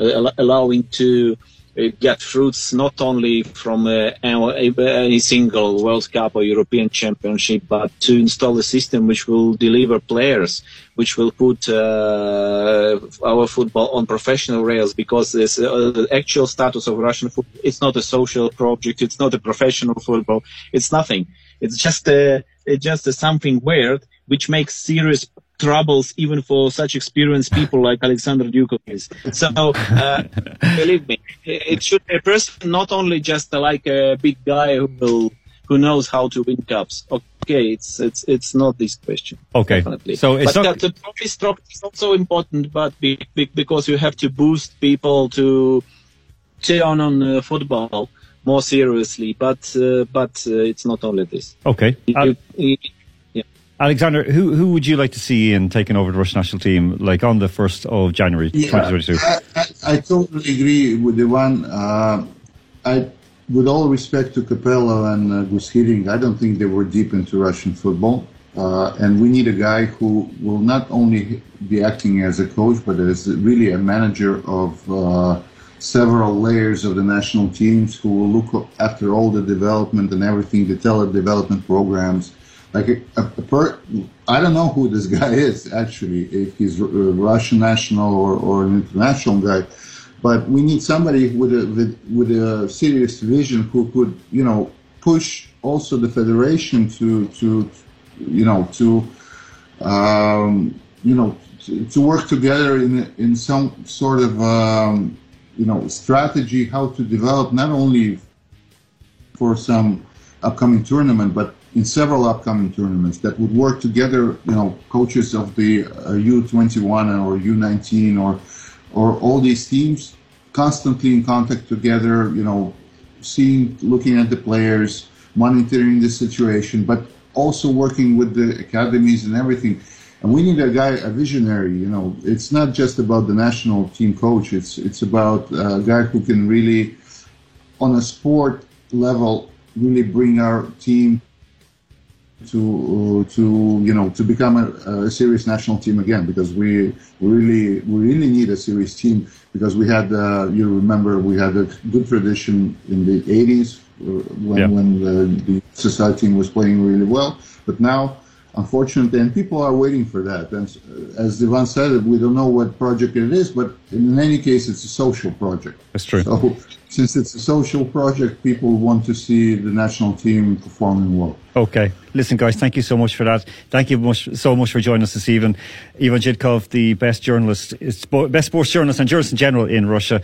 uh, allowing to get fruits not only from uh, any any single World Cup or European Championship, but to install a system which will deliver players, which will put uh, our football on professional rails. Because this, uh, the actual status of Russian football, it's not a social project, it's not a professional football, it's nothing. It's just a, it's just a something weird which makes serious troubles even for such experienced people like Alexander Dukovis. So uh, believe me, it should be a person not only just like a big guy who will who knows how to win cups. Okay, it's it's it's not this question. Okay, Definitely. so it's but not- the, trophy structure is also important, but be, be, because you have to boost people to turn on uh, football more seriously. But uh, but uh, it's not only this. Okay. You- Al- you-. Alexander, who who would you like to see in taking over the Russian national team, like on the first of January, 2022? I, I, I totally agree with the one. Uh, I, with all respect to Capello and uh, Gus Hiddink, I don't think they were deep into Russian football. Uh, and we need a guy who will not only be acting as a coach, but as really a manager of uh, several layers of the national teams who will look after all the development and everything, the tele development programs. Like a, a, per, I don't know who this guy is actually, if he's a Russian national or, or an international guy, but we need somebody with a with, with a serious vision who could, you know, push also the federation to to, you know, to, um, you know, to, to work together in in some sort of, um, you know, strategy how to develop not only for some upcoming tournament, but in several upcoming tournaments that would work together, you know, coaches of the uh, U21 or U19 or or all these teams constantly in contact together, you know, seeing, looking at the players, monitoring the situation, but also working with the academies and everything. And we need a guy, a visionary. You know, it's not just about the national team coach. It's it's about a guy who can really, on a sport level, really bring our team to uh, to you know to become a, a serious national team again because we really we really need a serious team because we had uh, you remember we had a good tradition in the 80s uh, when Yeah. when the, the society team was playing really well but now unfortunately and people are waiting for that and uh, as Ivan said we don't know what project it is but in any case it's a social project That's true. so since it's a social project people want to see the national team performing well Okay. Listen, guys, thank you so much for that. Thank you much, so much for joining us this evening. Ivan Zhidkov, the best journalist, best sports journalist and journalist in general in Russia.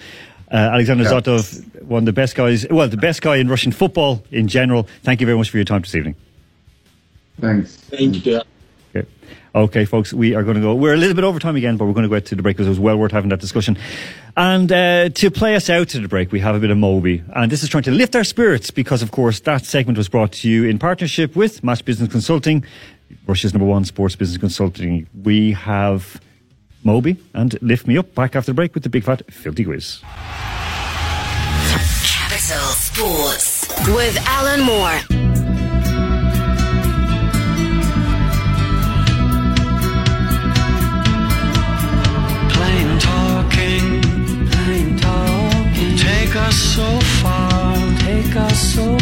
Uh, Alexander Yeah. Zotov, one of the best guys, well, the best guy in Russian football in general. Thank you very much for your time this evening. Thanks Thank you. Okay. Okay, folks, we are going to go. We're a little bit over time again, but we're going to go out to the break because it was well worth having that discussion. And uh, to play us out to the break, we have a bit of Moby. And this is trying to lift our spirits because, of course, that segment was brought to you in partnership with Match Business Consulting, Russia's number one sports business consulting. We have Moby and Lift Me Up back after the break with the big fat filthy quiz. Capital Sports with Alan Moore. So far, take us so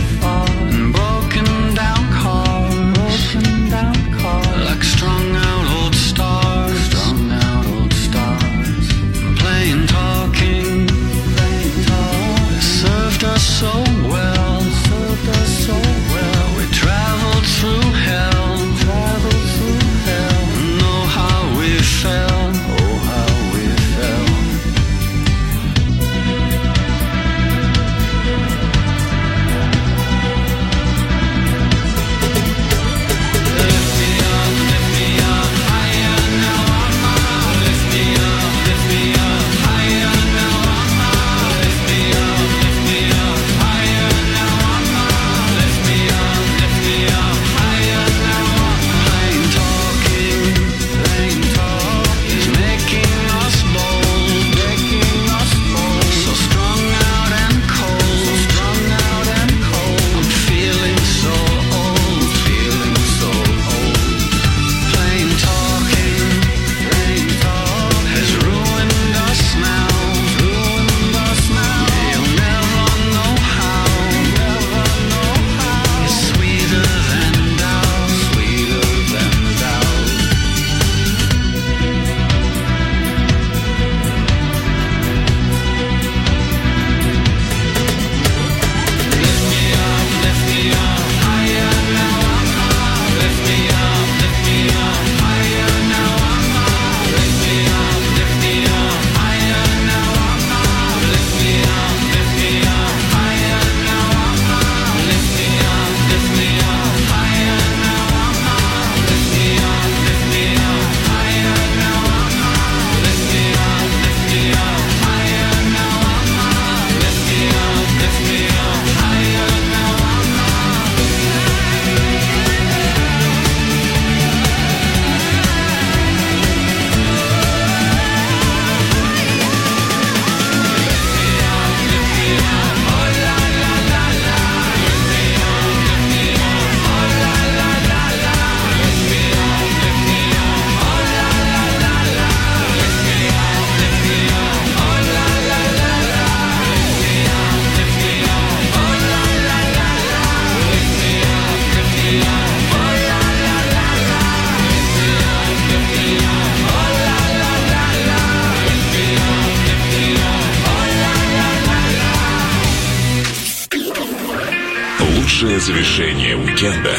Счастливого завершения уикенда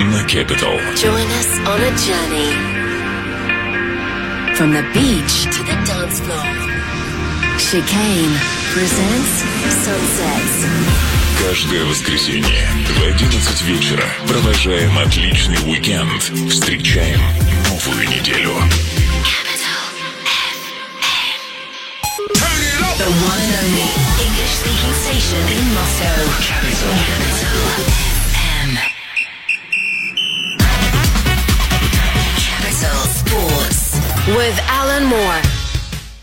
на Capital. Join us on a journey from the beach to the dance floor. Chicane presents Sunsets. Каждое воскресенье в 11 вечера провожаем отличный уикенд. Встречаем новую неделю. The one and only Speaking station in Moscow. Capital. FM. Capital Sports with Alan Moore.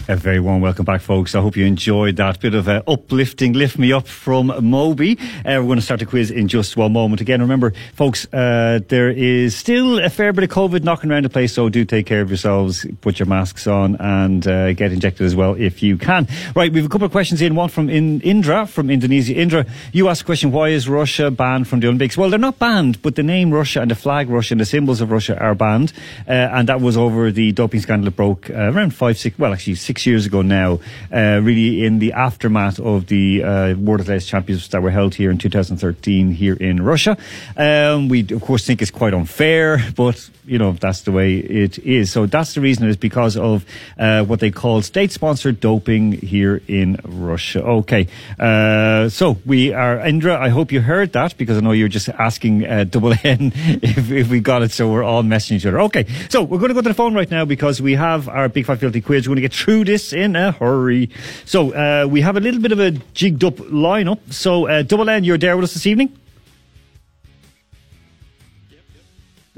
A very warm welcome back, folks. I hope you enjoyed that bit of uh, uplifting, lift me up from Moby. Uh, we're going to start the quiz in just one moment. Again, remember, folks, uh, there is still a fair bit of COVID knocking around the place, so do take care of yourselves, put your masks on, and uh, get injected as well if you can. Right, we have a couple of questions in. One from in- Indra from Indonesia. Indra, you asked a question: Why is Russia banned from the Olympics? Well, they're not banned, but the name Russia and the flag Russia and the symbols of Russia are banned, uh, and that was over the doping scandal that broke uh, around five, six, well, actually six years ago now. Uh, really, in the aftermath of the uh, World Athletics Championships that were held here in 2013 here in Russia. Um, we of course think it's quite unfair, but you know that's the way it is. So that's the reason is because of uh, what they call state-sponsored doping here in Russia. Okay, uh, so we are Indra. I hope you heard that because I know you're just asking uh, double N if, if we got it. So we're all messaging each other. Okay, so we're going to go to the phone right now because we have our Big Five Filthy quiz. We're going to get through this in a hurry. So uh, we have a little bit of a jigged up lineup. So uh, double N, you're there with us this evening.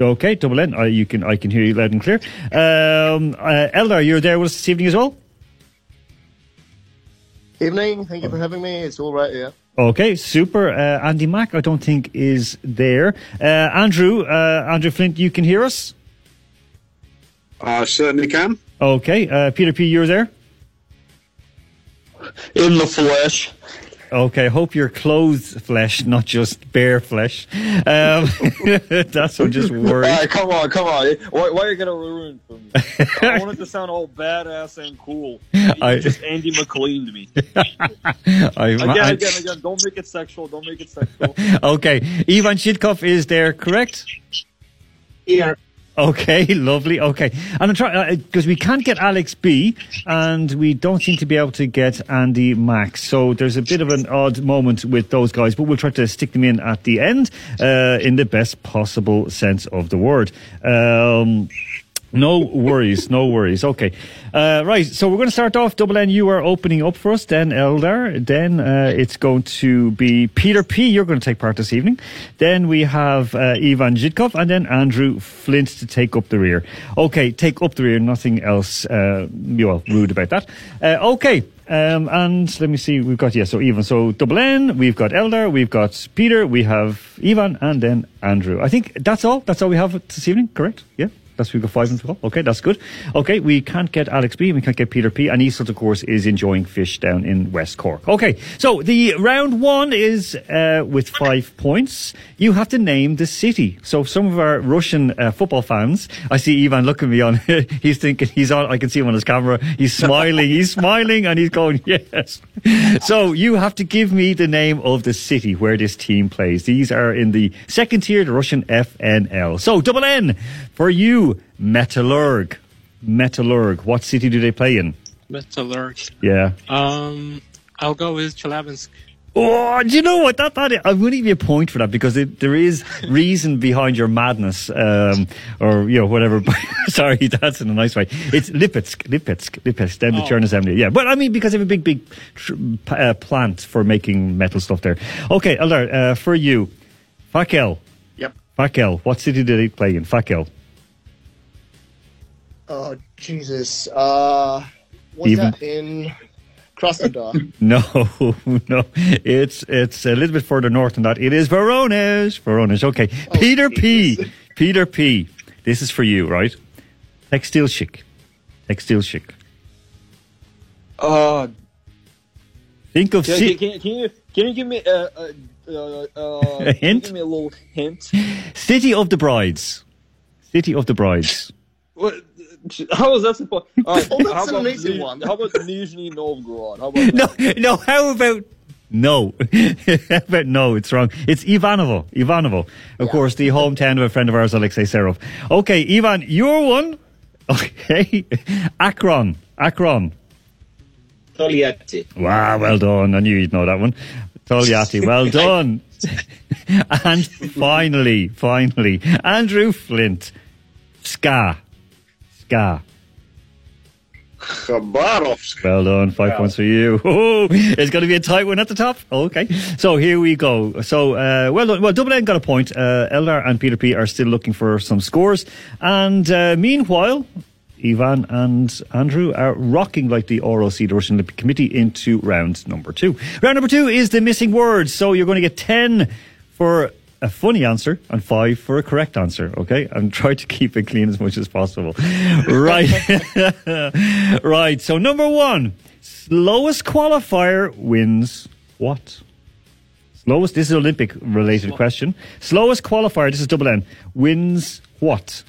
Okay, double N. Uh, you can I can hear you loud and clear. Um, uh, Eldar, you're there with us this evening as well. Evening. Thank you for having me. It's all right. Yeah. Okay, super. Uh, Andy Mack, I don't think is there. Uh, Andrew, uh, Andrew Flint, you can hear us. I certainly can. Okay, uh, Peter P, you're there. In the flesh. Okay, hope you're clothed flesh, not just bare flesh. Um, that's what just worried. All right, come on, come on. Why, why are you gonna ruin for me? I want it to sound all badass and cool. You I- just Andy McLean to me. I- Again, I- again, again. Don't make it sexual. Don't make it sexual. okay, Ivan Zhidkov is there, correct? Yeah. Okay, lovely. Okay, and I'm trying because we can't get Alex B, and we don't seem to be able to get Andy Max. So there's a bit of an odd moment with those guys, but we'll try to stick them in at the end uh, in the best possible sense of the word. Um, no worries, no worries. Okay, uh, right. So we're going to start off. Double N, you are opening up for us. Then Eldar. Then uh, it's going to be Peter P. You're going to take part this evening. Then we have uh, Ivan Zhidkov and then Andrew Flint to take up the rear. Okay, take up the rear. Nothing else. Uh, well, rude about that. Uh, okay. Um, and let me see, we've got, yeah, so Ivan. So double N, we've got Elder, we've got Peter, we have Ivan, and then Andrew. I think that's all. That's all we have this evening, correct? Yeah? That's we've got five and four. Okay, that's good. Okay, we can't get Alex B, we can't get Peter P, and Eastwood, of course, is enjoying fish down in West Cork. Okay, so the round one is uh, with five points. You have to name the city. So some of our Russian uh, football fans, I see Ivan looking at me on. he's thinking he's on. I can see him on his camera. He's smiling. he's smiling, and he's going yes. So you have to give me the name of the city where this team plays. These are in the second tier, the Russian FNL. So double N for you, Metallurg. Metallurg. What city do they play in? Metallurg. Yeah. Um, I'll go with Chelyabinsk. Oh, do you know what? That, that I'm going to give you a point for that because it, there is reason behind your madness, um, or you know whatever. Sorry, that's in a nice way. It's Lipetsk, Lipetsk, Lipetsk, down the Oh. Chern Assembly. Yeah, but I mean because they have a big, big tr- p- uh, plant for making metal stuff there. Okay, Eldar, uh, for you, Fakel. Yep. Fakel. What city did they play in? Fakel. Oh Jesus. Uh, what's Even- that in Krasnodar? No, no, it's it's a little bit further north than that. It is Voronezh. Voronezh. Okay, Peter P. Peter P. This is for you, right? Tekstilshchik. Textile chic. Uh, Think of can, ci- can, can you can you give me a, a, A can you hint? give me a little hint. City of the Brides. City of the Brides. What? How is that supposed? All right, Oh, that's how an about amazing Ni- one. How about Nizhny Novgorod? How about No, that? no. How about No. but no, it's wrong. It's Ivanovo. Ivanovo. Of course, the hometown of a friend of ours, Alexei Serov. Okay, Ivan, your one. Okay. Akron. Akron. Togliatti. Wow, well done. I knew you'd know that one. Togliatti, well done. and finally, finally, Andrew Flint. SKA. SKA. Khabarovsk. Well done. Five points for you. Oh, it's going to be a tight one at the top. Okay. So here we go. So, uh, well done. Well, Double N got a point. Uh, Eldar and Peter P are still looking for some scores. And uh, meanwhile, Ivan and Andrew are rocking like the ROC, the Russian Olympic Committee, into round number two. Round number two is the missing words. So you're going to get 10 for a funny answer and five for a correct answer, okay? And try to keep it clean as much as possible. right. right. So number one, slowest qualifier wins what? Slowest, this is an Olympic related question. Slowest qualifier, this is double N, wins what?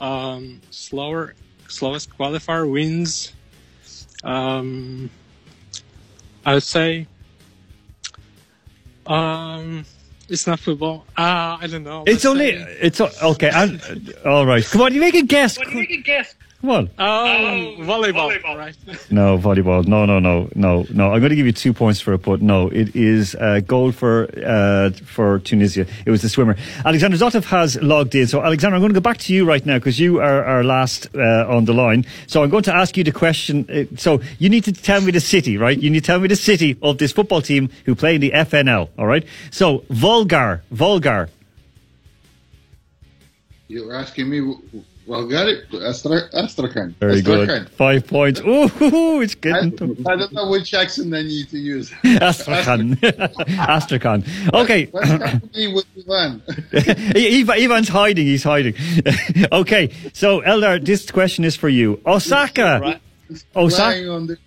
Um, slower, slowest qualifier wins. Um, I would say. Um, it's not football. Ah, I don't know. It's Let's only, say- it's, o- okay, and, all right. Come on, you make a guess. Come on. Oh, volleyball. Right. No, volleyball. No, no, no, no, no. I'm going to give you two points for it, but no, it is uh, goal for uh, for Tunisia. It was the swimmer. Alexander Zotov has logged in. So, Alexander, I'm going to go back to you right now because you are our last uh, on the line. So, I'm going to ask you the question. Uh, so, you need to tell me the city, right? You need to tell me the city of this football team who play in the FNL. All right. So, Volgar, Volgar. You're asking me, well, got it. Astra- Astrakhan. Very good. Five points. Ooh, it's I, getting. to- I don't know which accent I need to use. Astrakhan. Astrakhan. Okay. What's happening with Ivan? Ivan, Ivan's hiding. He's hiding. okay. So, Eldar, this question is for you. Osaka. Osaka. On the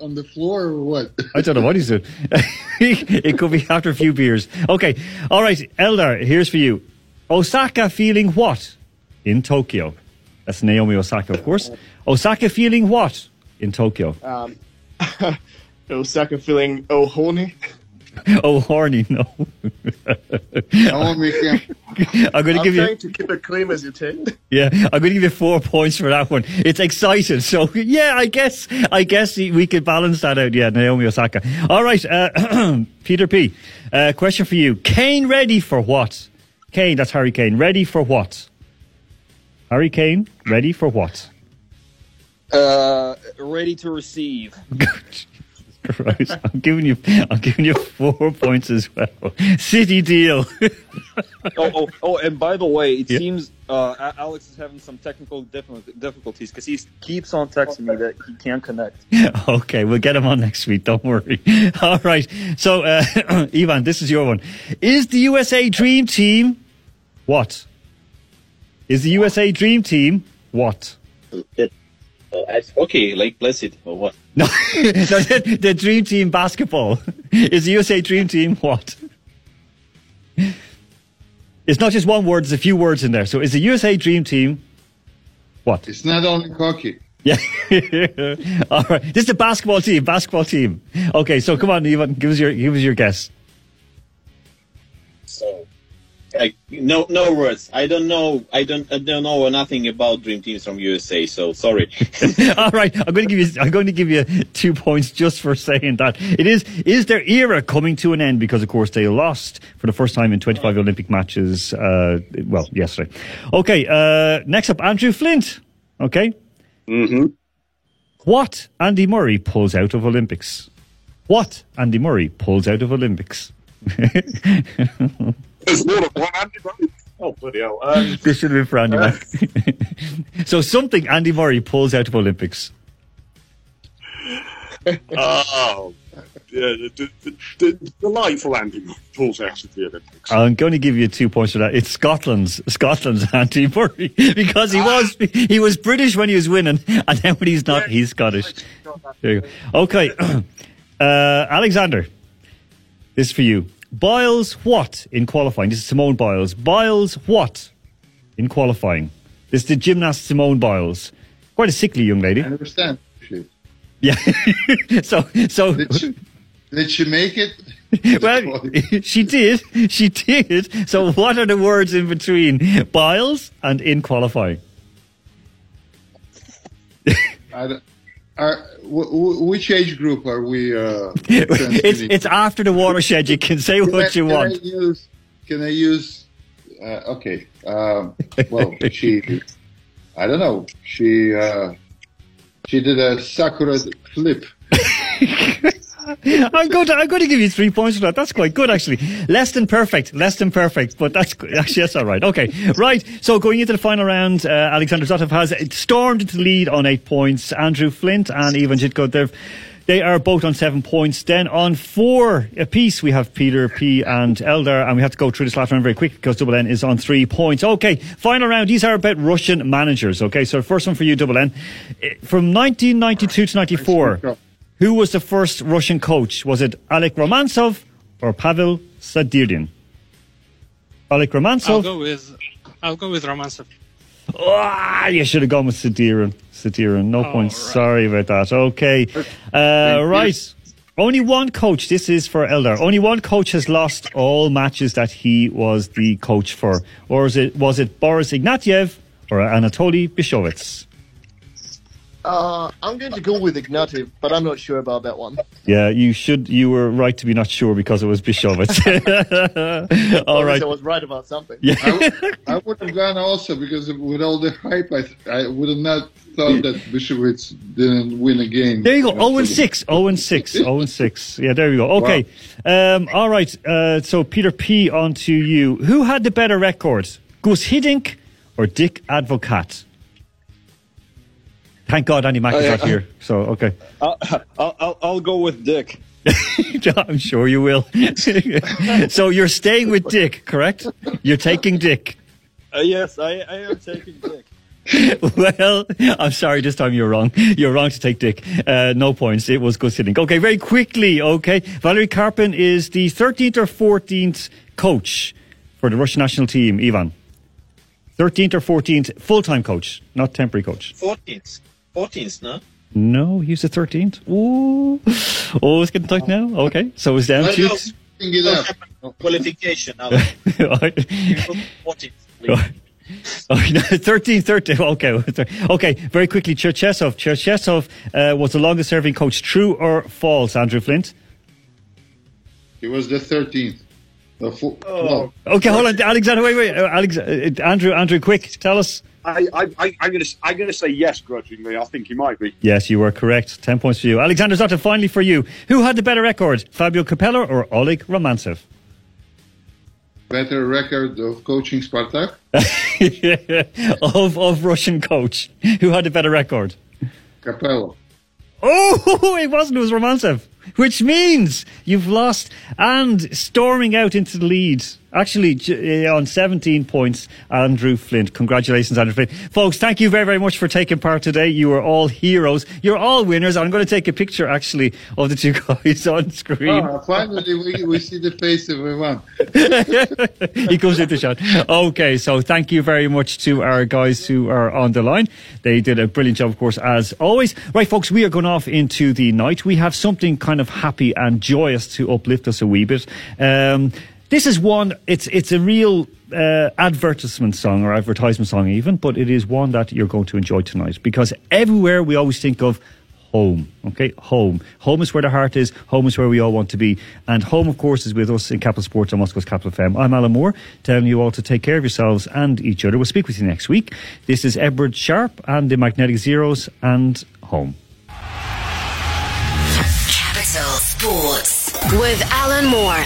on the floor or what? I don't know what he's doing. it could be after a few beers. Okay. All right. Eldar, here's for you. Osaka feeling what in Tokyo? That's Naomi Osaka, of course. Osaka feeling what in Tokyo? Um, Osaka feeling oh horny. Oh, horny, no. I'm going to I'm give you. trying to keep it clean as you take. Yeah, I'm going to give you four points for that one. It's exciting. So, yeah, I guess, I guess we could balance that out. Yeah, Naomi Osaka. All right, uh, Peter P. Uh, question for you. Kane ready for what? Kane, that's Harry Kane. Ready for what? Harry Kane, ready for what? Uh, ready to receive. Right. I'm giving you, I'm giving you four points as well. City deal. oh, oh, oh, and by the way, it Yeah. seems uh, Alex is having some technical difficulties because he keeps on texting me that he can't connect. okay, we'll get him on next week. Don't worry. All right. So, uh, Ivan, this is your one. Is the USA Dream Team what? Is the USA Dream Team what? It, uh, okay, like Blessed or what? No, no the, the Dream Team basketball. Is the USA Dream Team what? It's not just one word, there's a few words in there. So, is the USA Dream Team what? It's not only hockey. Yeah. All right. This is the basketball team. Basketball team. Okay. So come on, Ivan. Give us your give us your guess. Like, no, no words. I don't know. I don't. I don't know nothing about dream teams from USA. So sorry. All right. I'm going to give you. I'm going to give you two points just for saying that. It is is their era coming to an end because, of course, they lost for the first time in 25 Olympic matches. Uh, well, yesterday. Okay. Uh, next up, Andrew Flint. Okay. Mm-hmm. What Andy Murray pulls out of Olympics? What Andy Murray pulls out of Olympics? There's more than one Andy Murray. Oh, bloody hell. Um, This should have been for Andy Murray. so something Andy Murray pulls out of Olympics. oh, yeah, the, the, the, the delightful Andy Murray pulls out of the Olympics. I'm going to give you two points for that. It's Scotland's Scotland's Andy Murray because he was he was British when he was winning, and then when he's not, he's Scottish. There you go. Okay, uh, Alexander, this is for you. Biles what in qualifying? This is Simone Biles. Biles what in qualifying? This is the gymnast Simone Biles. Quite a sickly young lady. I understand. Shit. Yeah. so so Did she, did she make it? well, she did. She did. So, what are the words in between Biles and in qualifying? I don't- are, which age group are we? Uh, it's it's after the watershed. You can say Can I- what you can want. I use, can I use? Uh, okay. Um, well, she. I don't know. She. Uh, she did a sakura flip. I'm going to I'm going to give you three points for that. That's quite good, actually. Less than perfect, less than perfect, but that's good. actually that's all right. Okay, right. So going into the final round, uh, Alexander Zotov has stormed into the lead on eight points. Andrew Flint and Ivan Jitko, they've they are both on seven points. Then on four apiece, we have Peter P and Elder, and we have to go through this last round very quick because Double N is on three points. Okay, final round. These are about Russian managers. Okay, so first one for you, Double N. Eh, From 1992 to 94, who was the first Russian coach? Was it Alek Romantsev or Pavel Sadyrin? Alek I'll go with I'll go with Romantsev. Ah, you should have gone with Sadyrin. Sadyrin, no points. Sorry about that. Okay. Uh, right. Only one coach, this is for Elder. only one coach has lost all matches that he was the coach for. Or is it, was it Boris Ignatiev or Anatoly Byshovets? Uh, I'm going to go with Ignatiev, but I'm not sure about that one. Yeah, you should, you were right to be not sure because it was Byshovets. all At right. least I was right about something. Yeah. I would have gone also because with all the hype, I, I would have not thought that Byshovets didn't win a game. There you go. 0 and 6. 0 and 6. 0 and 6. Yeah, there you go. Okay. Um, all right. Uh, so, Peter P, on to you. Who had the better record? Gus Hiddink or Dick Advocaat? Thank God Andy Mack is not here. So, okay. I'll, I'll, I'll, I'll go with Dick. I'm sure you will. so, you're staying with Dick, correct? You're taking Dick. Uh, yes, I, I am taking Dick. well, I'm sorry, this time you're wrong. You're wrong to take Dick. Uh, no points. It was good sitting. Okay, very quickly, okay. Valery Karpin is the 13th or 14th coach for the Russian national team, Ivan. 13th or 14th full-time coach, not temporary coach. 14th. 14th, no? No, he's the 13th. Ooh. Oh, it's getting tight now. Okay, so it's down to... no, no Qualification. now. 14th. Oh, no, 13, 13. Okay, okay. Very quickly, Cherchesov. Cherchesov uh, was the longest serving coach. True or false, Andrew Flint? He was the 13th. The fo- well, Okay, hold on, Alexander. Wait, wait, uh, Alex, uh, Andrew, Andrew, quick, tell us. I, I, I, I'm going to I'm going to say yes grudgingly. I think he might be. Yes, you were correct. Ten points for you, Alexander Zotta. Finally, for you, who had the better record, Fabio Capello or Oleg Romantsev? better record of coaching Spartak. of of Russian coach, who had the better record? Capello. Oh, it wasn't. It was Romantsev, which means you've lost and storming out into the lead. Actually, uh, on 17 points, Andrew Flint. Congratulations, Andrew Flint. Folks, thank you very, very much for taking part today. You are all heroes. You're all winners. I'm going to take a picture, actually, of the two guys on screen. Ah, finally, we, we see the face of everyone. he comes with the shot. Okay, so thank you very much to our guys who are on the line. They did a brilliant job, of course, as always. Right, folks, we are going off into the night. We have something kind of happy and joyous to uplift us a wee bit. Um, this is one, it's, it's a real uh, advertisement song or advertisement song, even, but it is one that you're going to enjoy tonight because everywhere we always think of home. Okay, home. Home is where the heart is. Home is where we all want to be. And home, of course, is with us in Capital Sports on Moscow's Capital FM. I'm Alan Moore, telling you all to take care of yourselves and each other. We'll speak with you next week. This is Edward Sharpe and the Magnetic Zeros and home. Capital Sports with Alan Moore.